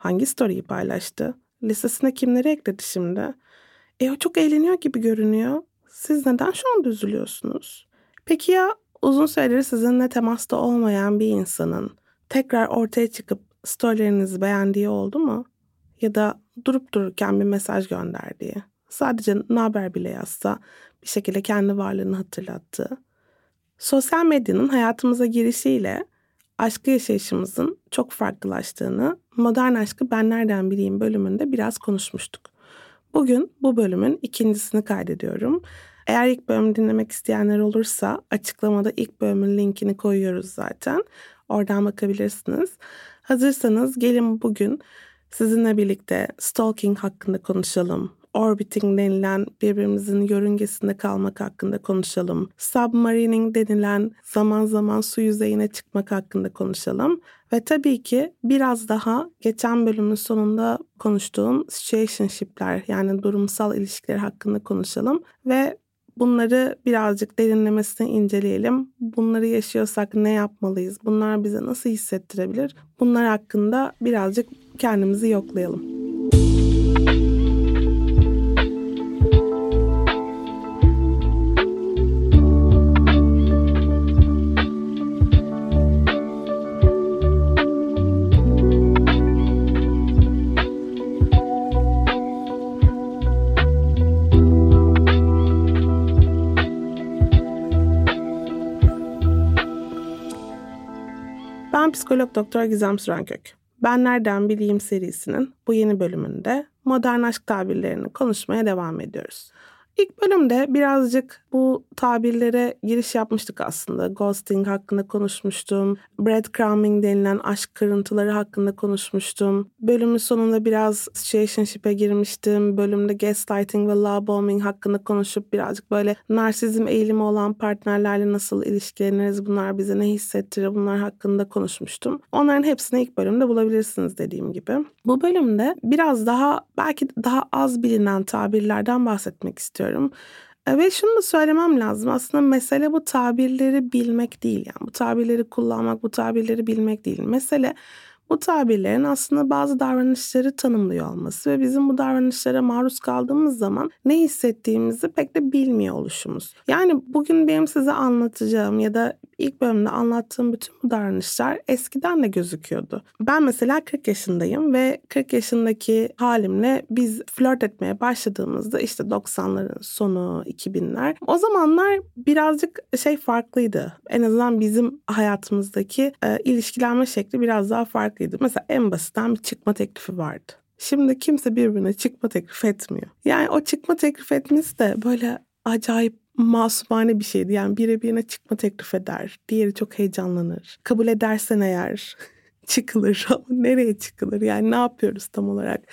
Hangi story'i paylaştı? Listesine kimleri ekledi şimdi? E o çok eğleniyor gibi görünüyor. Siz neden şu anda üzülüyorsunuz? Peki ya uzun süredir sizinle temasta olmayan bir insanın tekrar ortaya çıkıp storylerinizi beğendiği oldu mu? Ya da durup dururken bir mesaj gönderdiği, sadece ne haber bile yazsa bir şekilde kendi varlığını hatırlattığı. Sosyal medyanın hayatımıza girişiyle aşkı yaşayışımızın çok farklılaştığını Modern Aşkı Ben Nereden Bileyim bölümünde biraz konuşmuştuk. Bugün bu bölümün ikincisini kaydediyorum. Eğer ilk bölümü dinlemek isteyenler olursa açıklamada ilk bölümün linkini koyuyoruz zaten. Oradan bakabilirsiniz. Hazırsanız gelin bugün sizinle birlikte stalking hakkında konuşalım. Orbiting denilen birbirimizin yörüngesinde kalmak hakkında konuşalım. Submarining denilen zaman zaman su yüzeyine çıkmak hakkında konuşalım. Ve tabii ki biraz daha geçen bölümün sonunda konuştuğum situationship'ler yani durumsal ilişkiler hakkında konuşalım. Ve bunları birazcık derinlemesine inceleyelim. Bunları yaşıyorsak ne yapmalıyız? Bunlar bize nasıl hissettirebilir? Bunlar hakkında birazcık kendimizi yoklayalım. Psikolog doktor Gizem Sürenkök. Ben Nereden Bileyim serisinin bu yeni bölümünde modern aşk tabirlerini konuşmaya devam ediyoruz. İlk bölümde birazcık bu tabirlere giriş yapmıştık aslında. Ghosting hakkında konuşmuştum. Breadcrumbing denilen aşk kırıntıları hakkında konuşmuştum. Bölümün sonunda biraz situationship'e girmiştim. Bölümde gaslighting ve love bombing hakkında konuşup birazcık böyle narsizm eğilimi olan partnerlerle nasıl ilişkileniriz, bunlar bize ne hissettirir, bunlar hakkında konuşmuştum. Onların hepsini ilk bölümde bulabilirsiniz dediğim gibi. Bu bölümde biraz daha belki daha az bilinen tabirlerden bahsetmek istiyorum. E, ve şunu da söylemem lazım. Aslında mesele bu tabirleri bilmek değil. Yani bu tabirleri kullanmak, bu tabirleri bilmek değil. Mesele bu tabirlerin aslında bazı davranışları tanımlıyor olması ve bizim bu davranışlara maruz kaldığımız zaman ne hissettiğimizi pek de bilmiyor oluşumuz. Yani bugün benim size anlatacağım ya da ilk bölümde anlattığım bütün bu davranışlar eskiden de gözüküyordu. Ben mesela 40 yaşındayım ve 40 yaşındaki halimle biz flört etmeye başladığımızda işte 90'ların sonu 2000'ler o zamanlar birazcık şey farklıydı. En azından bizim hayatımızdaki e, ilişkilenme şekli biraz daha farklıydı. Mesela en basitten bir çıkma teklifi vardı. Şimdi kimse birbirine çıkma teklif etmiyor. Yani o çıkma teklif etmesi de böyle acayip masumane bir şeydi. Yani biri birine çıkma teklif eder. Diğeri çok heyecanlanır. Kabul edersen eğer çıkılır ama nereye çıkılır? Yani ne yapıyoruz tam olarak?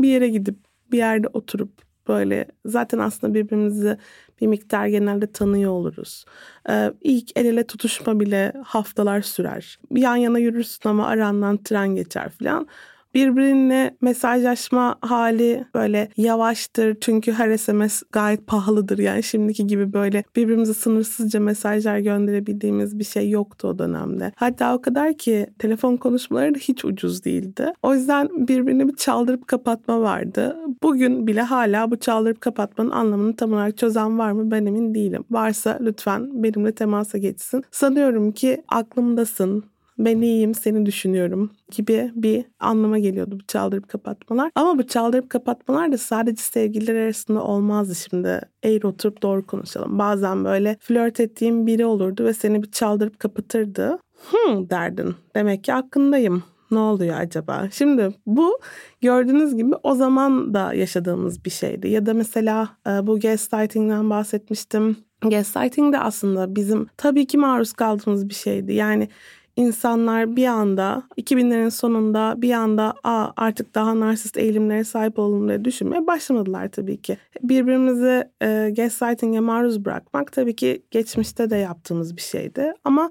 Bir yere gidip bir yerde oturup böyle zaten aslında birbirimizi bir miktar genelde tanıyor oluruz. Ee, ilk el ele tutuşma bile haftalar sürer. Yan yana yürürsün ama arandan tren geçer falan birbirine mesajlaşma hali böyle yavaştır. Çünkü her SMS gayet pahalıdır. Yani şimdiki gibi böyle birbirimize sınırsızca mesajlar gönderebildiğimiz bir şey yoktu o dönemde. Hatta o kadar ki telefon konuşmaları da hiç ucuz değildi. O yüzden birbirini bir çaldırıp kapatma vardı. Bugün bile hala bu çaldırıp kapatmanın anlamını tam olarak çözen var mı ben emin değilim. Varsa lütfen benimle temasa geçsin. Sanıyorum ki aklımdasın, ben iyiyim seni düşünüyorum gibi bir anlama geliyordu bu çaldırıp kapatmalar. Ama bu çaldırıp kapatmalar da sadece sevgililer arasında olmazdı şimdi. Eğri oturup doğru konuşalım. Bazen böyle flört ettiğim biri olurdu ve seni bir çaldırıp kapatırdı. Hmm derdin. Demek ki hakkındayım ne oluyor acaba? Şimdi bu gördüğünüz gibi o zaman da yaşadığımız bir şeydi. Ya da mesela e, bu gaslighting'den bahsetmiştim. Gaslighting de aslında bizim tabii ki maruz kaldığımız bir şeydi. Yani insanlar bir anda 2000'lerin sonunda bir anda Aa, artık daha narsist eğilimlere sahip olalım diye düşünmeye başlamadılar tabii ki. Birbirimizi e, gaslighting'e maruz bırakmak tabii ki geçmişte de yaptığımız bir şeydi. Ama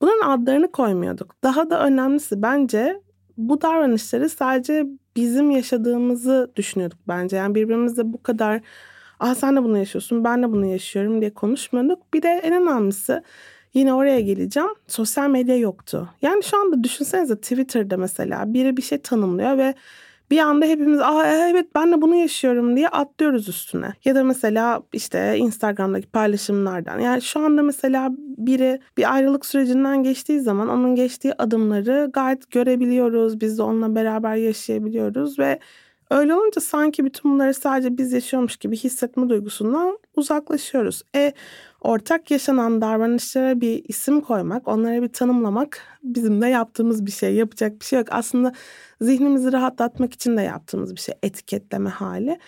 bunun adlarını koymuyorduk. Daha da önemlisi bence bu davranışları sadece bizim yaşadığımızı düşünüyorduk bence. Yani birbirimizle bu kadar ah sen de bunu yaşıyorsun ben de bunu yaşıyorum diye konuşmuyorduk. Bir de en önemlisi yine oraya geleceğim. Sosyal medya yoktu. Yani şu anda düşünsenize Twitter'da mesela biri bir şey tanımlıyor ve bir anda hepimiz Aa, evet ben de bunu yaşıyorum diye atlıyoruz üstüne. Ya da mesela işte Instagram'daki paylaşımlardan. Yani şu anda mesela biri bir ayrılık sürecinden geçtiği zaman onun geçtiği adımları gayet görebiliyoruz. Biz de onunla beraber yaşayabiliyoruz ve Öyle olunca sanki bütün bunları sadece biz yaşıyormuş gibi hissetme duygusundan uzaklaşıyoruz. E ortak yaşanan davranışlara bir isim koymak, onlara bir tanımlamak bizim de yaptığımız bir şey. Yapacak bir şey yok. Aslında zihnimizi rahatlatmak için de yaptığımız bir şey. Etiketleme hali.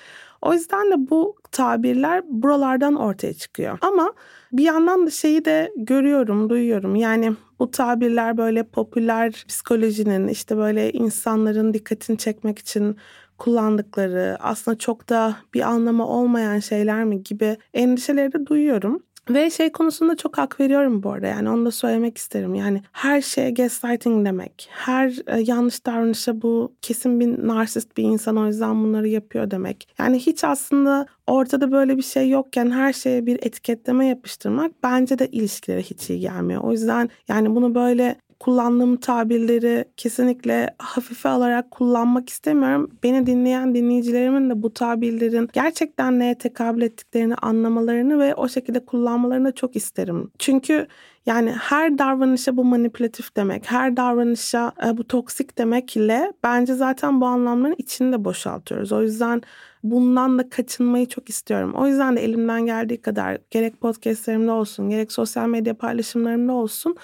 O yüzden de bu tabirler buralardan ortaya çıkıyor. Ama bir yandan da şeyi de görüyorum, duyuyorum. Yani bu tabirler böyle popüler psikolojinin işte böyle insanların dikkatini çekmek için kullandıkları aslında çok da bir anlamı olmayan şeyler mi gibi endişeleri de duyuyorum. Ve şey konusunda çok hak veriyorum bu arada yani onu da söylemek isterim. Yani her şeye gaslighting demek. Her e, yanlış davranışa bu kesin bir narsist bir insan o yüzden bunları yapıyor demek. Yani hiç aslında ortada böyle bir şey yokken her şeye bir etiketleme yapıştırmak bence de ilişkilere hiç iyi gelmiyor. O yüzden yani bunu böyle kullandığım tabirleri kesinlikle hafife alarak kullanmak istemiyorum. Beni dinleyen dinleyicilerimin de bu tabirlerin gerçekten neye tekabül ettiklerini anlamalarını ve o şekilde kullanmalarını çok isterim. Çünkü yani her davranışa bu manipülatif demek, her davranışa e, bu toksik demekle bence zaten bu anlamların içini de boşaltıyoruz. O yüzden bundan da kaçınmayı çok istiyorum. O yüzden de elimden geldiği kadar gerek podcastlerimde olsun, gerek sosyal medya paylaşımlarımda olsun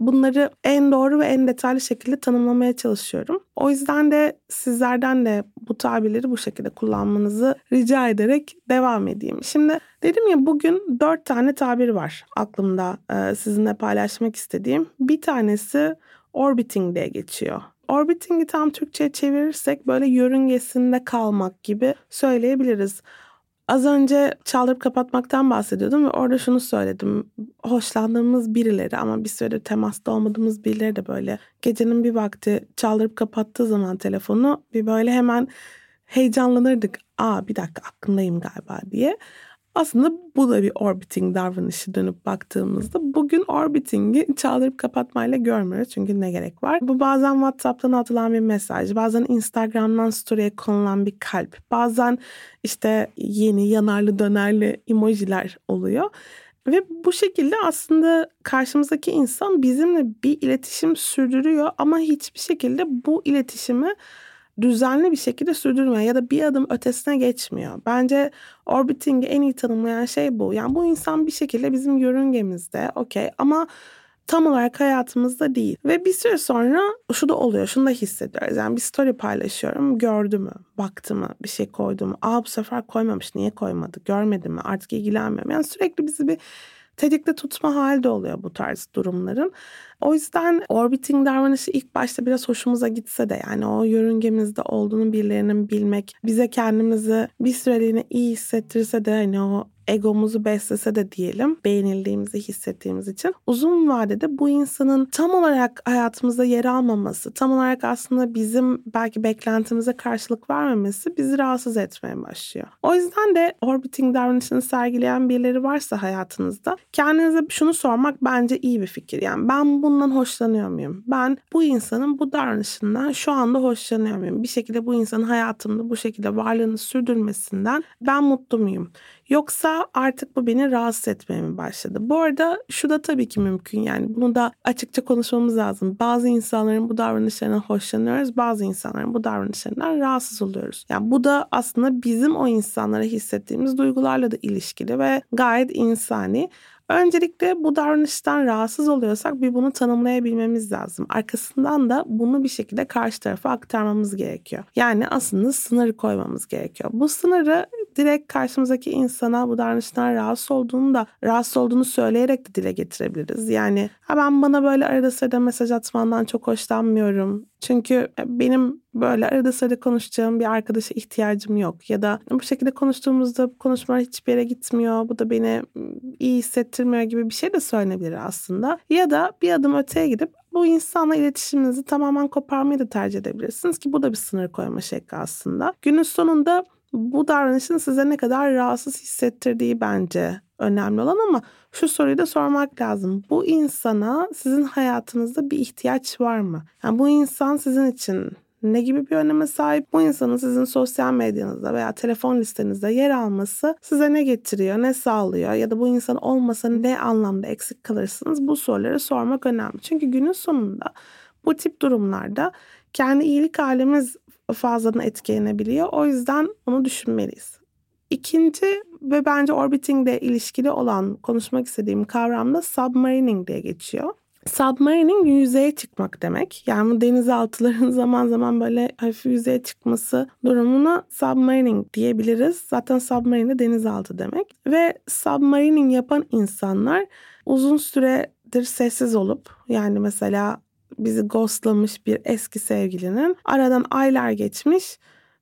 Bunları en doğru ve en detaylı şekilde tanımlamaya çalışıyorum. O yüzden de sizlerden de bu tabirleri bu şekilde kullanmanızı rica ederek devam edeyim. Şimdi dedim ya bugün dört tane tabir var aklımda e, sizinle paylaşmak istediğim. Bir tanesi orbiting diye geçiyor. Orbiting'i tam Türkçe'ye çevirirsek böyle yörüngesinde kalmak gibi söyleyebiliriz. Az önce çaldırıp kapatmaktan bahsediyordum ve orada şunu söyledim. Hoşlandığımız birileri ama bir süre temasta olmadığımız birileri de böyle gecenin bir vakti çaldırıp kapattığı zaman telefonu bir böyle hemen heyecanlanırdık. Aa bir dakika aklındayım galiba diye. Aslında bu da bir orbiting davranışı dönüp baktığımızda bugün orbiting'i çaldırıp kapatmayla görmüyoruz. Çünkü ne gerek var? Bu bazen WhatsApp'tan atılan bir mesaj, bazen Instagram'dan story'e konulan bir kalp, bazen işte yeni yanarlı dönerli emojiler oluyor. Ve bu şekilde aslında karşımızdaki insan bizimle bir iletişim sürdürüyor ama hiçbir şekilde bu iletişimi düzenli bir şekilde sürdürmüyor ya da bir adım ötesine geçmiyor. Bence orbiting'i en iyi tanımlayan şey bu. Yani bu insan bir şekilde bizim yörüngemizde okey ama tam olarak hayatımızda değil. Ve bir süre sonra şu da oluyor, şunu da hissediyoruz. Yani bir story paylaşıyorum, gördü mü, baktı mı, bir şey koydu mu? Aa bu sefer koymamış, niye koymadı, görmedi mi, artık ilgilenmiyorum. Yani sürekli bizi bir tetikte tutma hali de oluyor bu tarz durumların. O yüzden orbiting davranışı ilk başta biraz hoşumuza gitse de yani o yörüngemizde olduğunu birilerinin bilmek bize kendimizi bir süreliğine iyi hissettirse de hani o egomuzu beslese de diyelim beğenildiğimizi hissettiğimiz için uzun vadede bu insanın tam olarak hayatımızda yer almaması, tam olarak aslında bizim belki beklentimize karşılık vermemesi bizi rahatsız etmeye başlıyor. O yüzden de orbiting davranışını sergileyen birileri varsa hayatınızda kendinize şunu sormak bence iyi bir fikir. Yani ben bundan hoşlanıyor muyum? Ben bu insanın bu davranışından şu anda hoşlanıyor muyum? Bir şekilde bu insanın hayatımda bu şekilde varlığını sürdürmesinden ben mutlu muyum? Yoksa artık bu beni rahatsız etmeye mi başladı? Bu arada şu da tabii ki mümkün yani bunu da açıkça konuşmamız lazım. Bazı insanların bu davranışlarından hoşlanıyoruz. Bazı insanların bu davranışlarından rahatsız oluyoruz. Yani bu da aslında bizim o insanlara hissettiğimiz duygularla da ilişkili ve gayet insani. Öncelikle bu davranıştan rahatsız oluyorsak bir bunu tanımlayabilmemiz lazım. Arkasından da bunu bir şekilde karşı tarafa aktarmamız gerekiyor. Yani aslında sınır koymamız gerekiyor. Bu sınırı direkt karşımızdaki insana bu davranıştan rahatsız olduğunu da rahatsız olduğunu söyleyerek de dile getirebiliriz. Yani ben bana böyle arada sırada mesaj atmandan çok hoşlanmıyorum. Çünkü e, benim böyle arada sırada konuşacağım bir arkadaşa ihtiyacım yok. Ya da bu şekilde konuştuğumuzda konuşmalar hiçbir yere gitmiyor. Bu da beni iyi hissettirmiyor gibi bir şey de söylenebilir aslında. Ya da bir adım öteye gidip bu insanla iletişiminizi tamamen koparmayı da tercih edebilirsiniz ki bu da bir sınır koyma şekli aslında. Günün sonunda bu davranışın size ne kadar rahatsız hissettirdiği bence önemli olan ama şu soruyu da sormak lazım. Bu insana sizin hayatınızda bir ihtiyaç var mı? Yani bu insan sizin için ne gibi bir öneme sahip? Bu insanın sizin sosyal medyanızda veya telefon listenizde yer alması size ne getiriyor, ne sağlıyor ya da bu insan olmasa ne anlamda eksik kalırsınız? Bu soruları sormak önemli. Çünkü günün sonunda bu tip durumlarda kendi iyilik halimiz fazladan etkilenebiliyor. O yüzden onu düşünmeliyiz. İkinci ve bence orbiting ile ilişkili olan konuşmak istediğim kavram da submarining diye geçiyor. Submarining yüzeye çıkmak demek. Yani bu denizaltıların zaman zaman böyle hafif yüzeye çıkması durumuna submarining diyebiliriz. Zaten submarine de denizaltı demek. Ve submarining yapan insanlar uzun süredir sessiz olup yani mesela bizi ghostlamış bir eski sevgilinin aradan aylar geçmiş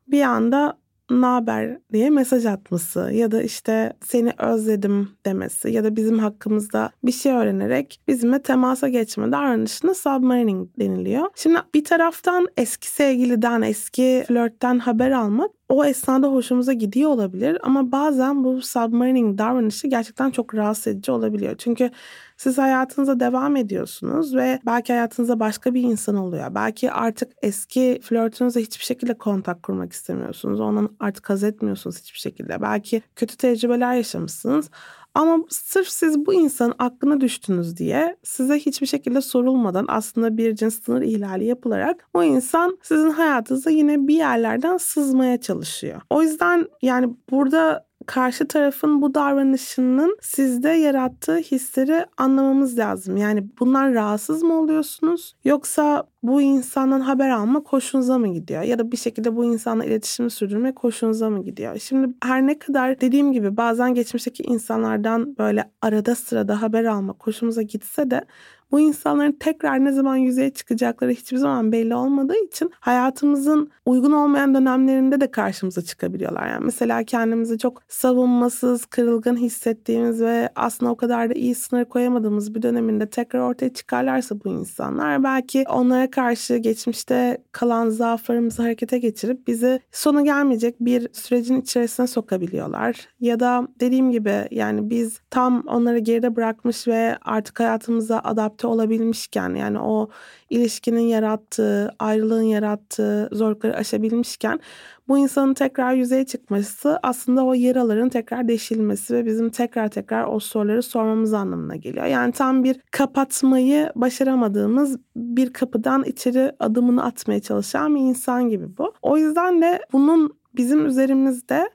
bir anda naber diye mesaj atması ya da işte seni özledim demesi ya da bizim hakkımızda bir şey öğrenerek bizimle temasa geçme davranışına submarining deniliyor. Şimdi bir taraftan eski sevgiliden, eski flörtten haber almak o esnada hoşumuza gidiyor olabilir ama bazen bu submarining davranışı gerçekten çok rahatsız edici olabiliyor. Çünkü siz hayatınıza devam ediyorsunuz ve belki hayatınızda başka bir insan oluyor. Belki artık eski flörtünüzle hiçbir şekilde kontak kurmak istemiyorsunuz. Ondan artık haz etmiyorsunuz hiçbir şekilde. Belki kötü tecrübeler yaşamışsınız. Ama sırf siz bu insanın aklına düştünüz diye size hiçbir şekilde sorulmadan aslında bir cins sınır ihlali yapılarak o insan sizin hayatınıza yine bir yerlerden sızmaya çalışıyor. O yüzden yani burada karşı tarafın bu davranışının sizde yarattığı hisleri anlamamız lazım. Yani bunlar rahatsız mı oluyorsunuz yoksa bu insandan haber almak hoşunuza mı gidiyor? Ya da bir şekilde bu insanla iletişimi sürdürmek hoşunuza mı gidiyor? Şimdi her ne kadar dediğim gibi bazen geçmişteki insanlardan böyle arada sırada haber almak hoşumuza gitse de bu insanların tekrar ne zaman yüzeye çıkacakları hiçbir zaman belli olmadığı için hayatımızın uygun olmayan dönemlerinde de karşımıza çıkabiliyorlar. Yani mesela kendimizi çok savunmasız, kırılgan hissettiğimiz ve aslında o kadar da iyi sınır koyamadığımız bir döneminde tekrar ortaya çıkarlarsa bu insanlar belki onlara karşı geçmişte kalan zaaflarımızı harekete geçirip bizi sonu gelmeyecek bir sürecin içerisine sokabiliyorlar. Ya da dediğim gibi yani biz tam onları geride bırakmış ve artık hayatımıza adapte olabilmişken yani o ilişkinin yarattığı, ayrılığın yarattığı zorlukları aşabilmişken bu insanın tekrar yüzeye çıkması aslında o yaraların tekrar deşilmesi ve bizim tekrar tekrar o soruları sormamız anlamına geliyor. Yani tam bir kapatmayı başaramadığımız bir kapıdan içeri adımını atmaya çalışan bir insan gibi bu. O yüzden de bunun bizim üzerimizde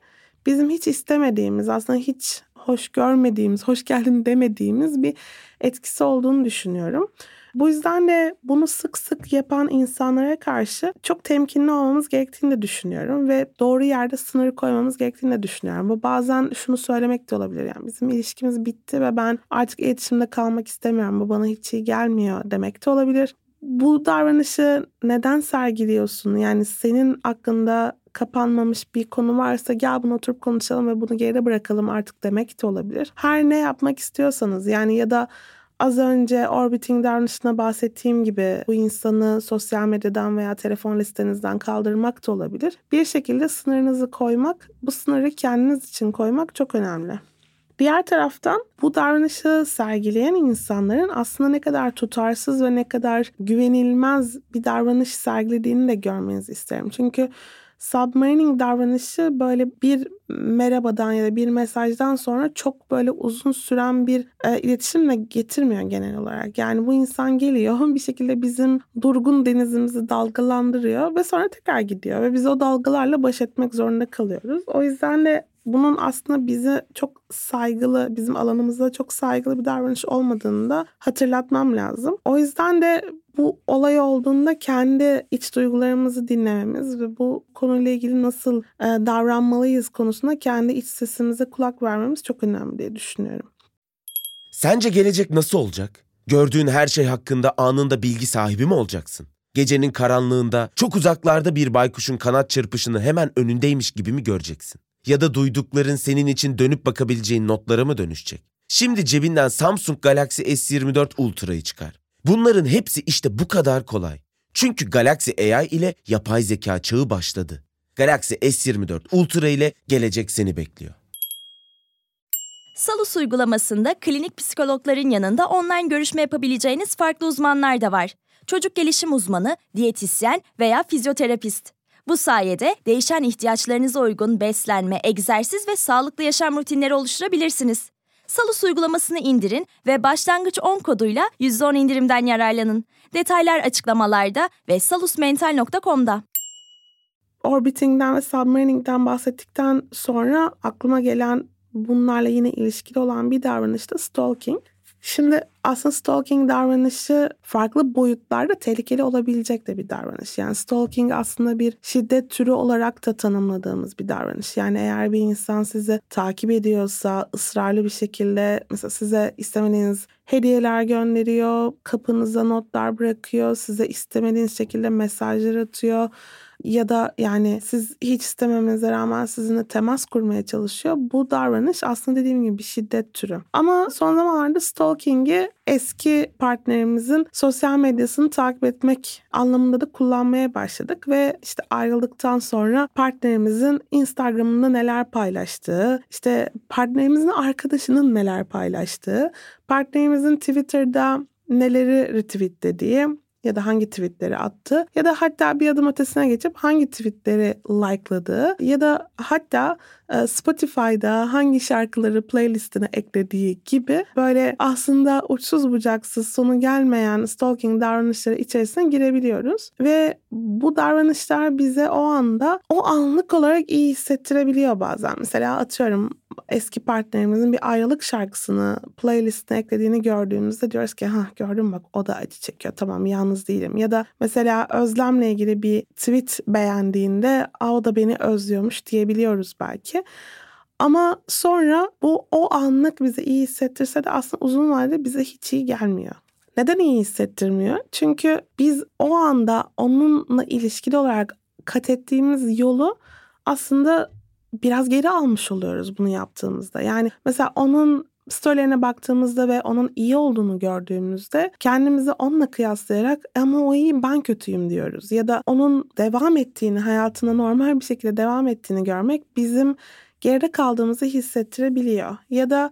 bizim hiç istemediğimiz aslında hiç hoş görmediğimiz, hoş geldin demediğimiz bir etkisi olduğunu düşünüyorum. Bu yüzden de bunu sık sık yapan insanlara karşı çok temkinli olmamız gerektiğini de düşünüyorum ve doğru yerde sınır koymamız gerektiğini de düşünüyorum. Bu bazen şunu söylemek de olabilir yani bizim ilişkimiz bitti ve ben artık iletişimde kalmak istemiyorum. Bu bana hiç iyi gelmiyor demek de olabilir. Bu davranışı neden sergiliyorsun? Yani senin aklında kapanmamış bir konu varsa gel bunu oturup konuşalım ve bunu geride bırakalım artık demek de olabilir. Her ne yapmak istiyorsanız yani ya da Az önce orbiting davranışına bahsettiğim gibi bu insanı sosyal medyadan veya telefon listenizden kaldırmak da olabilir. Bir şekilde sınırınızı koymak, bu sınırı kendiniz için koymak çok önemli. Diğer taraftan bu davranışı sergileyen insanların aslında ne kadar tutarsız ve ne kadar güvenilmez bir davranış sergilediğini de görmenizi isterim. Çünkü submarining davranışı böyle bir merhabadan ya da bir mesajdan sonra çok böyle uzun süren bir e, iletişimle getirmiyor genel olarak. Yani bu insan geliyor bir şekilde bizim durgun denizimizi dalgalandırıyor ve sonra tekrar gidiyor ve biz o dalgalarla baş etmek zorunda kalıyoruz. O yüzden de bunun aslında bize çok saygılı, bizim alanımızda çok saygılı bir davranış olmadığını da hatırlatmam lazım. O yüzden de bu olay olduğunda kendi iç duygularımızı dinlememiz ve bu konuyla ilgili nasıl e, davranmalıyız konusunda kendi iç sesimize kulak vermemiz çok önemli diye düşünüyorum. Sence gelecek nasıl olacak? Gördüğün her şey hakkında anında bilgi sahibi mi olacaksın? Gecenin karanlığında çok uzaklarda bir baykuşun kanat çırpışını hemen önündeymiş gibi mi göreceksin? Ya da duydukların senin için dönüp bakabileceğin notlara mı dönüşecek? Şimdi cebinden Samsung Galaxy S24 Ultra'yı çıkar. Bunların hepsi işte bu kadar kolay. Çünkü Galaxy AI ile yapay zeka çağı başladı. Galaxy S24 Ultra ile gelecek seni bekliyor. Salus uygulamasında klinik psikologların yanında online görüşme yapabileceğiniz farklı uzmanlar da var. Çocuk gelişim uzmanı, diyetisyen veya fizyoterapist. Bu sayede değişen ihtiyaçlarınıza uygun beslenme, egzersiz ve sağlıklı yaşam rutinleri oluşturabilirsiniz. Salus uygulamasını indirin ve başlangıç 10 koduyla %10 indirimden yararlanın. Detaylar açıklamalarda ve salusmental.com'da. Orbiting'den ve submarining'den bahsettikten sonra aklıma gelen bunlarla yine ilişkili olan bir davranış da stalking. Şimdi aslında stalking davranışı farklı boyutlarda tehlikeli olabilecek de bir davranış. Yani stalking aslında bir şiddet türü olarak da tanımladığımız bir davranış. Yani eğer bir insan sizi takip ediyorsa ısrarlı bir şekilde mesela size istemediğiniz hediyeler gönderiyor, kapınıza notlar bırakıyor, size istemediğiniz şekilde mesajlar atıyor ya da yani siz hiç istememenize rağmen sizinle temas kurmaya çalışıyor. Bu davranış aslında dediğim gibi bir şiddet türü. Ama son zamanlarda stalking'i eski partnerimizin sosyal medyasını takip etmek anlamında da kullanmaya başladık ve işte ayrıldıktan sonra partnerimizin Instagram'ında neler paylaştığı, işte partnerimizin arkadaşının neler paylaştığı, partnerimizin Twitter'da neleri retweetlediği, ya da hangi tweetleri attı ya da hatta bir adım ötesine geçip hangi tweetleri likeladığı ya da hatta Spotify'da hangi şarkıları playlistine eklediği gibi böyle aslında uçsuz bucaksız sonu gelmeyen stalking davranışları içerisine girebiliyoruz ve bu davranışlar bize o anda o anlık olarak iyi hissettirebiliyor bazen. Mesela atıyorum eski partnerimizin bir ayrılık şarkısını playlistine eklediğini gördüğümüzde diyoruz ki ha gördüm bak o da acı çekiyor tamam yalnız değilim. Ya da mesela Özlem'le ilgili bir tweet beğendiğinde o da beni özlüyormuş diyebiliyoruz belki. Ama sonra bu o anlık bize iyi hissettirse de aslında uzun vadede bize hiç iyi gelmiyor. Neden iyi hissettirmiyor? Çünkü biz o anda onunla ilişkili olarak kat ettiğimiz yolu aslında biraz geri almış oluyoruz bunu yaptığımızda. Yani mesela onun storylerine baktığımızda ve onun iyi olduğunu gördüğümüzde kendimizi onunla kıyaslayarak ama o iyi ben kötüyüm diyoruz. Ya da onun devam ettiğini, hayatına normal bir şekilde devam ettiğini görmek bizim geride kaldığımızı hissettirebiliyor. Ya da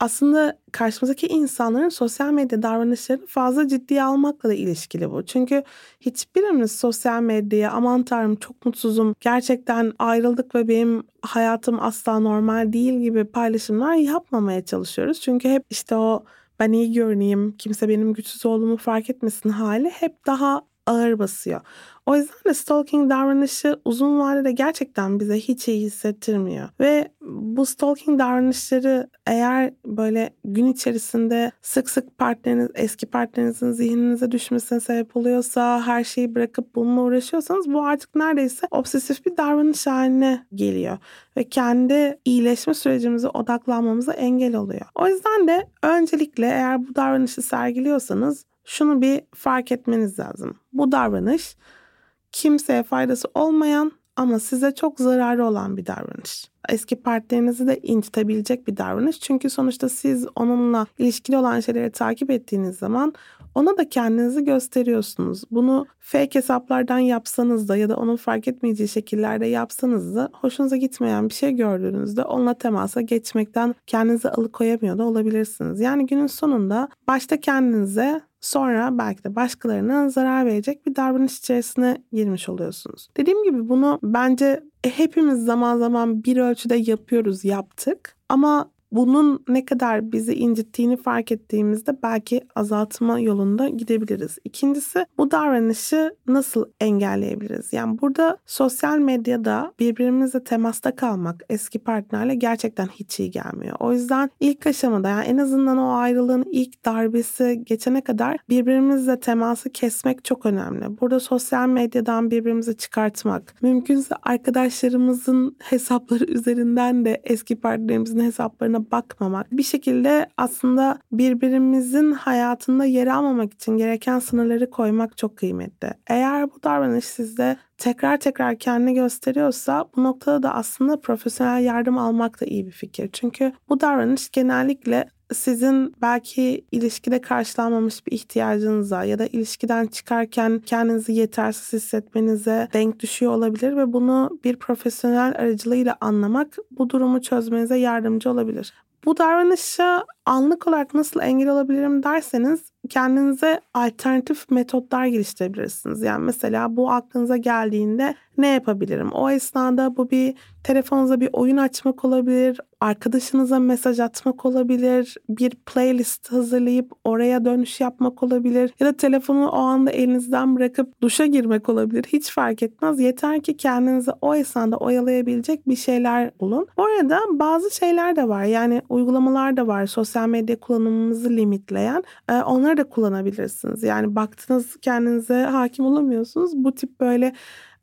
aslında karşımızdaki insanların sosyal medya davranışlarını fazla ciddiye almakla da ilişkili bu. Çünkü hiçbirimiz sosyal medyaya aman tanrım çok mutsuzum, gerçekten ayrıldık ve benim hayatım asla normal değil gibi paylaşımlar yapmamaya çalışıyoruz. Çünkü hep işte o ben iyi görüneyim, kimse benim güçsüz olduğumu fark etmesin hali hep daha ağır basıyor. O yüzden de stalking davranışı uzun vadede gerçekten bize hiç iyi hissettirmiyor. Ve bu stalking davranışları eğer böyle gün içerisinde sık sık partneriniz, eski partnerinizin zihninize düşmesine sebep oluyorsa, her şeyi bırakıp bununla uğraşıyorsanız bu artık neredeyse obsesif bir davranış haline geliyor. Ve kendi iyileşme sürecimize odaklanmamıza engel oluyor. O yüzden de öncelikle eğer bu davranışı sergiliyorsanız şunu bir fark etmeniz lazım. Bu davranış kimseye faydası olmayan ama size çok zararı olan bir davranış. Eski partnerinizi de incitebilecek bir davranış. Çünkü sonuçta siz onunla ilişkili olan şeyleri takip ettiğiniz zaman ona da kendinizi gösteriyorsunuz. Bunu fake hesaplardan yapsanız da ya da onun fark etmeyeceği şekillerde yapsanız da hoşunuza gitmeyen bir şey gördüğünüzde onunla temasa geçmekten kendinizi alıkoyamıyor da olabilirsiniz. Yani günün sonunda başta kendinize sonra belki de başkalarına zarar verecek bir davranış içerisine girmiş oluyorsunuz. Dediğim gibi bunu bence hepimiz zaman zaman bir ölçüde yapıyoruz, yaptık. Ama bunun ne kadar bizi incittiğini fark ettiğimizde belki azaltma yolunda gidebiliriz. İkincisi bu davranışı nasıl engelleyebiliriz? Yani burada sosyal medyada birbirimizle temasta kalmak eski partnerle gerçekten hiç iyi gelmiyor. O yüzden ilk aşamada yani en azından o ayrılığın ilk darbesi geçene kadar birbirimizle teması kesmek çok önemli. Burada sosyal medyadan birbirimizi çıkartmak, mümkünse arkadaşlarımızın hesapları üzerinden de eski partnerimizin hesaplarına bakmamak, bir şekilde aslında birbirimizin hayatında yer almamak için gereken sınırları koymak çok kıymetli. Eğer bu davranış sizde tekrar tekrar kendini gösteriyorsa bu noktada da aslında profesyonel yardım almak da iyi bir fikir. Çünkü bu davranış genellikle sizin belki ilişkide karşılanmamış bir ihtiyacınıza ya da ilişkiden çıkarken kendinizi yetersiz hissetmenize denk düşüyor olabilir ve bunu bir profesyonel aracılığıyla anlamak bu durumu çözmenize yardımcı olabilir. Bu davranışa anlık olarak nasıl engel olabilirim derseniz kendinize alternatif metotlar geliştirebilirsiniz. Yani mesela bu aklınıza geldiğinde ne yapabilirim? O esnada bu bir telefonunuza bir oyun açmak olabilir, arkadaşınıza mesaj atmak olabilir, bir playlist hazırlayıp oraya dönüş yapmak olabilir ya da telefonu o anda elinizden bırakıp duşa girmek olabilir. Hiç fark etmez. Yeter ki kendinizi o esnada oyalayabilecek bir şeyler bulun. Bu arada bazı şeyler de var. Yani uygulamalar da var. Sosyal medya kullanımımızı limitleyen. Onları da kullanabilirsiniz. Yani baktınız kendinize hakim olamıyorsunuz. Bu tip böyle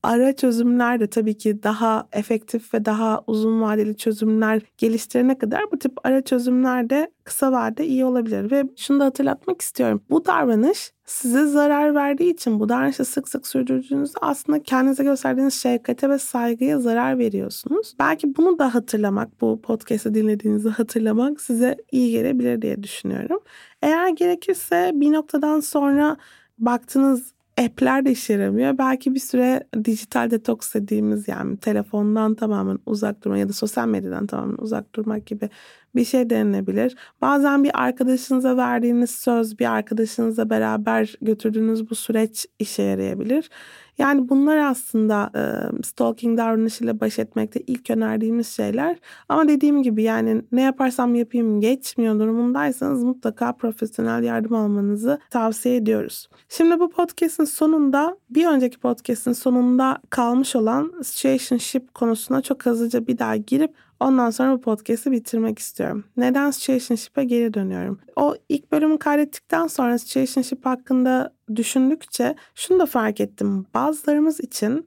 ara çözümler de tabii ki daha efektif ve daha uzun vadeli çözümler geliştirene kadar bu tip ara çözümler de kısa vadede iyi olabilir. Ve şunu da hatırlatmak istiyorum. Bu davranış size zarar verdiği için bu davranışı sık sık sürdürdüğünüzde aslında kendinize gösterdiğiniz şefkate ve saygıya zarar veriyorsunuz. Belki bunu da hatırlamak, bu podcast'ı dinlediğinizi hatırlamak size iyi gelebilir diye düşünüyorum. Eğer gerekirse bir noktadan sonra baktınız app'ler de işe yaramıyor. Belki bir süre dijital detoks dediğimiz yani telefondan tamamen uzak durma ya da sosyal medyadan tamamen uzak durmak gibi bir şey denilebilir. Bazen bir arkadaşınıza verdiğiniz söz, bir arkadaşınızla beraber götürdüğünüz bu süreç işe yarayabilir. Yani bunlar aslında e, stalking davranışıyla baş etmekte ilk önerdiğimiz şeyler. Ama dediğim gibi yani ne yaparsam yapayım geçmiyor durumundaysanız mutlaka profesyonel yardım almanızı tavsiye ediyoruz. Şimdi bu podcast'in sonunda bir önceki podcast'in sonunda kalmış olan situationship konusuna çok hızlıca bir daha girip Ondan sonra bu podcast'i bitirmek istiyorum. Neden situationship'e geri dönüyorum? O ilk bölümü kaydettikten sonra situationship hakkında düşündükçe şunu da fark ettim. Bazılarımız için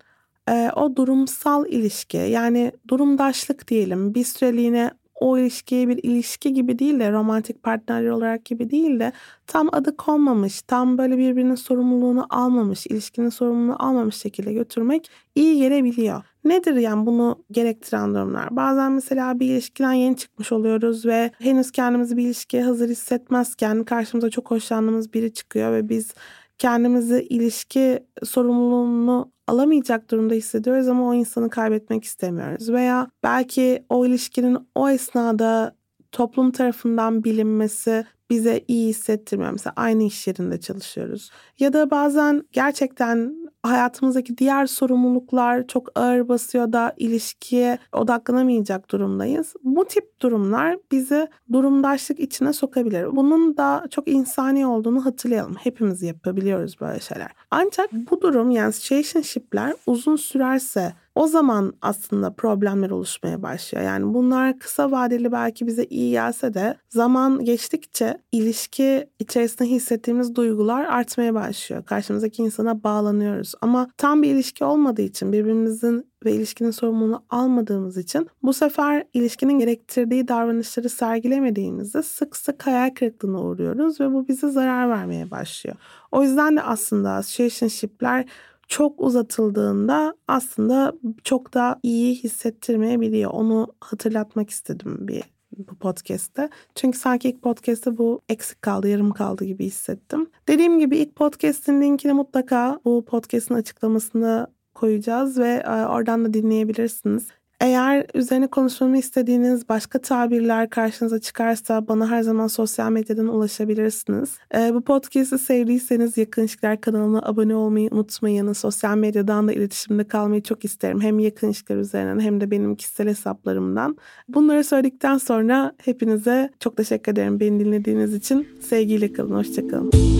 e, o durumsal ilişki yani durumdaşlık diyelim bir süreliğine o ilişkiye bir ilişki gibi değil de romantik partnerler olarak gibi değil de tam adı konmamış, tam böyle birbirinin sorumluluğunu almamış, ilişkinin sorumluluğunu almamış şekilde götürmek iyi gelebiliyor. Nedir yani bunu gerektiren durumlar? Bazen mesela bir ilişkiden yeni çıkmış oluyoruz ve henüz kendimizi bir ilişkiye hazır hissetmezken karşımıza çok hoşlandığımız biri çıkıyor ve biz kendimizi ilişki sorumluluğunu alamayacak durumda hissediyoruz ama o insanı kaybetmek istemiyoruz. Veya belki o ilişkinin o esnada toplum tarafından bilinmesi bize iyi hissettirmiyor. Mesela aynı iş yerinde çalışıyoruz. Ya da bazen gerçekten hayatımızdaki diğer sorumluluklar çok ağır basıyor da ilişkiye odaklanamayacak durumdayız. Bu tip durumlar bizi durumdaşlık içine sokabilir. Bunun da çok insani olduğunu hatırlayalım. Hepimiz yapabiliyoruz böyle şeyler. Ancak bu durum yani situationship'ler uzun sürerse o zaman aslında problemler oluşmaya başlıyor. Yani bunlar kısa vadeli belki bize iyi gelse de zaman geçtikçe ilişki içerisinde hissettiğimiz duygular artmaya başlıyor. Karşımızdaki insana bağlanıyoruz. Ama tam bir ilişki olmadığı için birbirimizin ve ilişkinin sorumluluğunu almadığımız için bu sefer ilişkinin gerektirdiği davranışları sergilemediğimizde sık sık hayal kırıklığına uğruyoruz ve bu bize zarar vermeye başlıyor. O yüzden de aslında situationship'ler çok uzatıldığında aslında çok da iyi hissettirmeyebiliyor. Onu hatırlatmak istedim bir bu podcast'te. Çünkü sanki ilk podcast'te bu eksik kaldı, yarım kaldı gibi hissettim. Dediğim gibi ilk podcast'in linkini mutlaka bu podcast'in açıklamasında koyacağız ve e, oradan da dinleyebilirsiniz. Eğer üzerine konuşmamı istediğiniz başka tabirler karşınıza çıkarsa bana her zaman sosyal medyadan ulaşabilirsiniz. Ee, bu podcast'i sevdiyseniz Yakın İlişkiler kanalına abone olmayı unutmayın. Sosyal medyadan da iletişimde kalmayı çok isterim. Hem Yakın İlişkiler üzerinden hem de benim kişisel hesaplarımdan. Bunları söyledikten sonra hepinize çok teşekkür ederim beni dinlediğiniz için. Sevgiyle kalın, hoşçakalın.